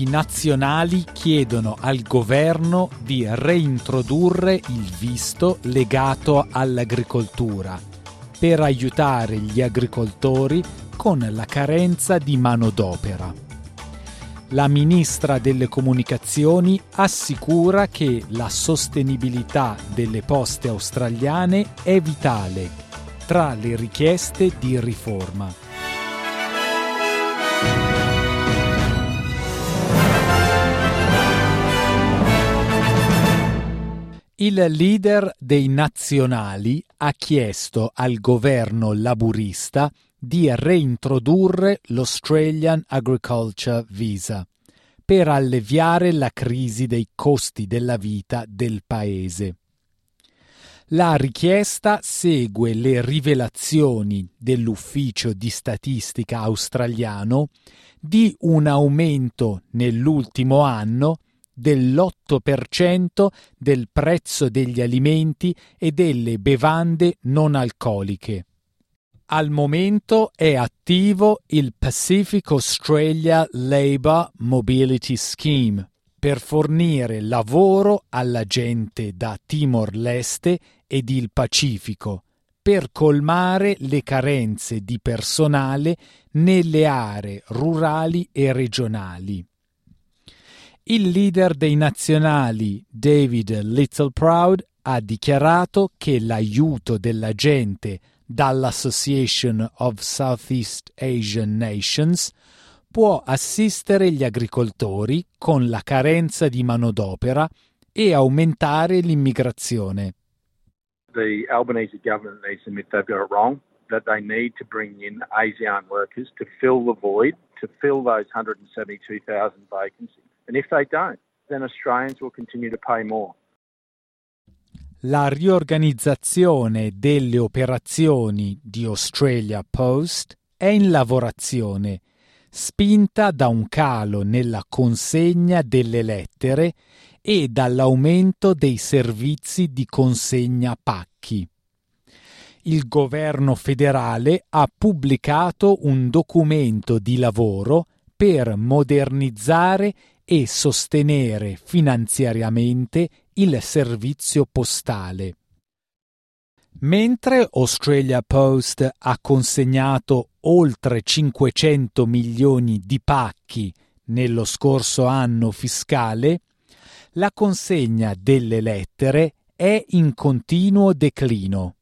I nazionali chiedono al governo di reintrodurre il visto legato all'agricoltura per aiutare gli agricoltori con la carenza di manodopera. La ministra delle comunicazioni assicura che la sostenibilità delle poste australiane è vitale tra le richieste di riforma. Il leader dei nazionali ha chiesto al governo laburista di reintrodurre l'Australian Agriculture Visa per alleviare la crisi dei costi della vita del paese. La richiesta segue le rivelazioni dell'Ufficio di Statistica australiano di un aumento nell'ultimo anno dell'8% del prezzo degli alimenti e delle bevande non alcoliche. Al momento è attivo il Pacific Australia Labour Mobility Scheme per fornire lavoro alla gente da Timor-Leste ed il Pacifico, per colmare le carenze di personale nelle aree rurali e regionali. Il leader dei nazionali David Littleproud ha dichiarato che l'aiuto della gente dall'Association of Southeast Asian Nations può assistere gli agricoltori con la carenza di manodopera e aumentare l'immigrazione. The Albanese government needs admit they've got it wrong, that they need to bring in ASEAN workers to fill the void, to fill those 172,000 vacancies. And if they don't, then Australians will continue to pay more. La riorganizzazione delle operazioni di Australia Post è in lavorazione, spinta da un calo nella consegna delle lettere e dall'aumento dei servizi di consegna pacchi. Il governo federale ha pubblicato un documento di lavoro per modernizzare e sostenere finanziariamente il servizio postale. Mentre Australia Post ha consegnato oltre 500 milioni di pacchi nello scorso anno fiscale, la consegna delle lettere è in continuo declino.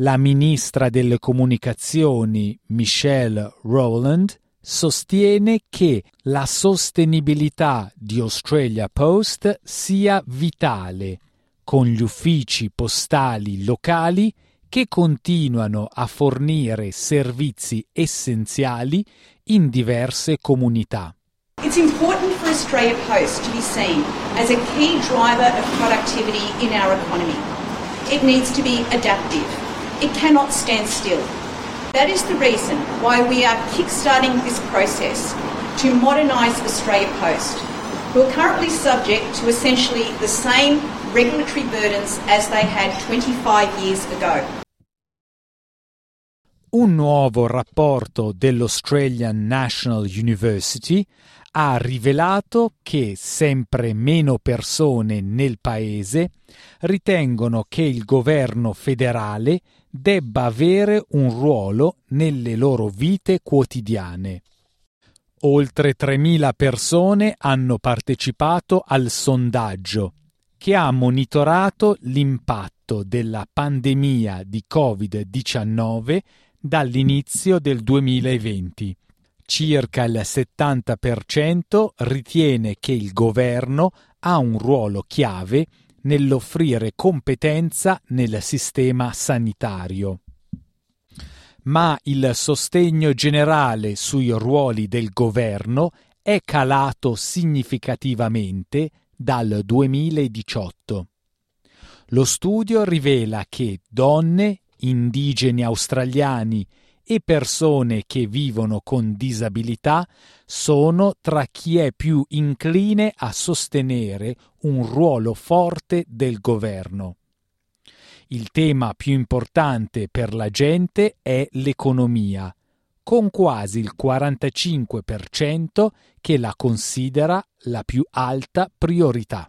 La ministra delle comunicazioni Michelle Rowland sostiene che la sostenibilità di Australia Post sia vitale, con gli uffici postali locali che continuano a fornire servizi essenziali in diverse comunità. It's important for Australia Post to be seen as a key driver of productivity in our economy. It needs to be adaptive. It cannot stand still. That is the reason why we are kickstarting this process to modernise Australia Post, who are currently subject to essentially the same regulatory burdens as they had 25 years ago. Un nuovo rapporto dell'Australian National University ha rivelato che sempre meno persone nel paese ritengono che il governo federale debba avere un ruolo nelle loro vite quotidiane. Oltre 3.000 persone hanno partecipato al sondaggio che ha monitorato l'impatto della pandemia di Covid-19 dall'inizio del 2020. Circa il 70% ritiene che il governo ha un ruolo chiave nell'offrire competenza nel sistema sanitario. Ma il sostegno generale sui ruoli del governo è calato significativamente dal 2018. Lo studio rivela che donne, indigeni australiani e persone che vivono con disabilità sono tra chi è più incline a sostenere un ruolo forte del governo. Il tema più importante per la gente è l'economia, con quasi il 45% che la considera la più alta priorità.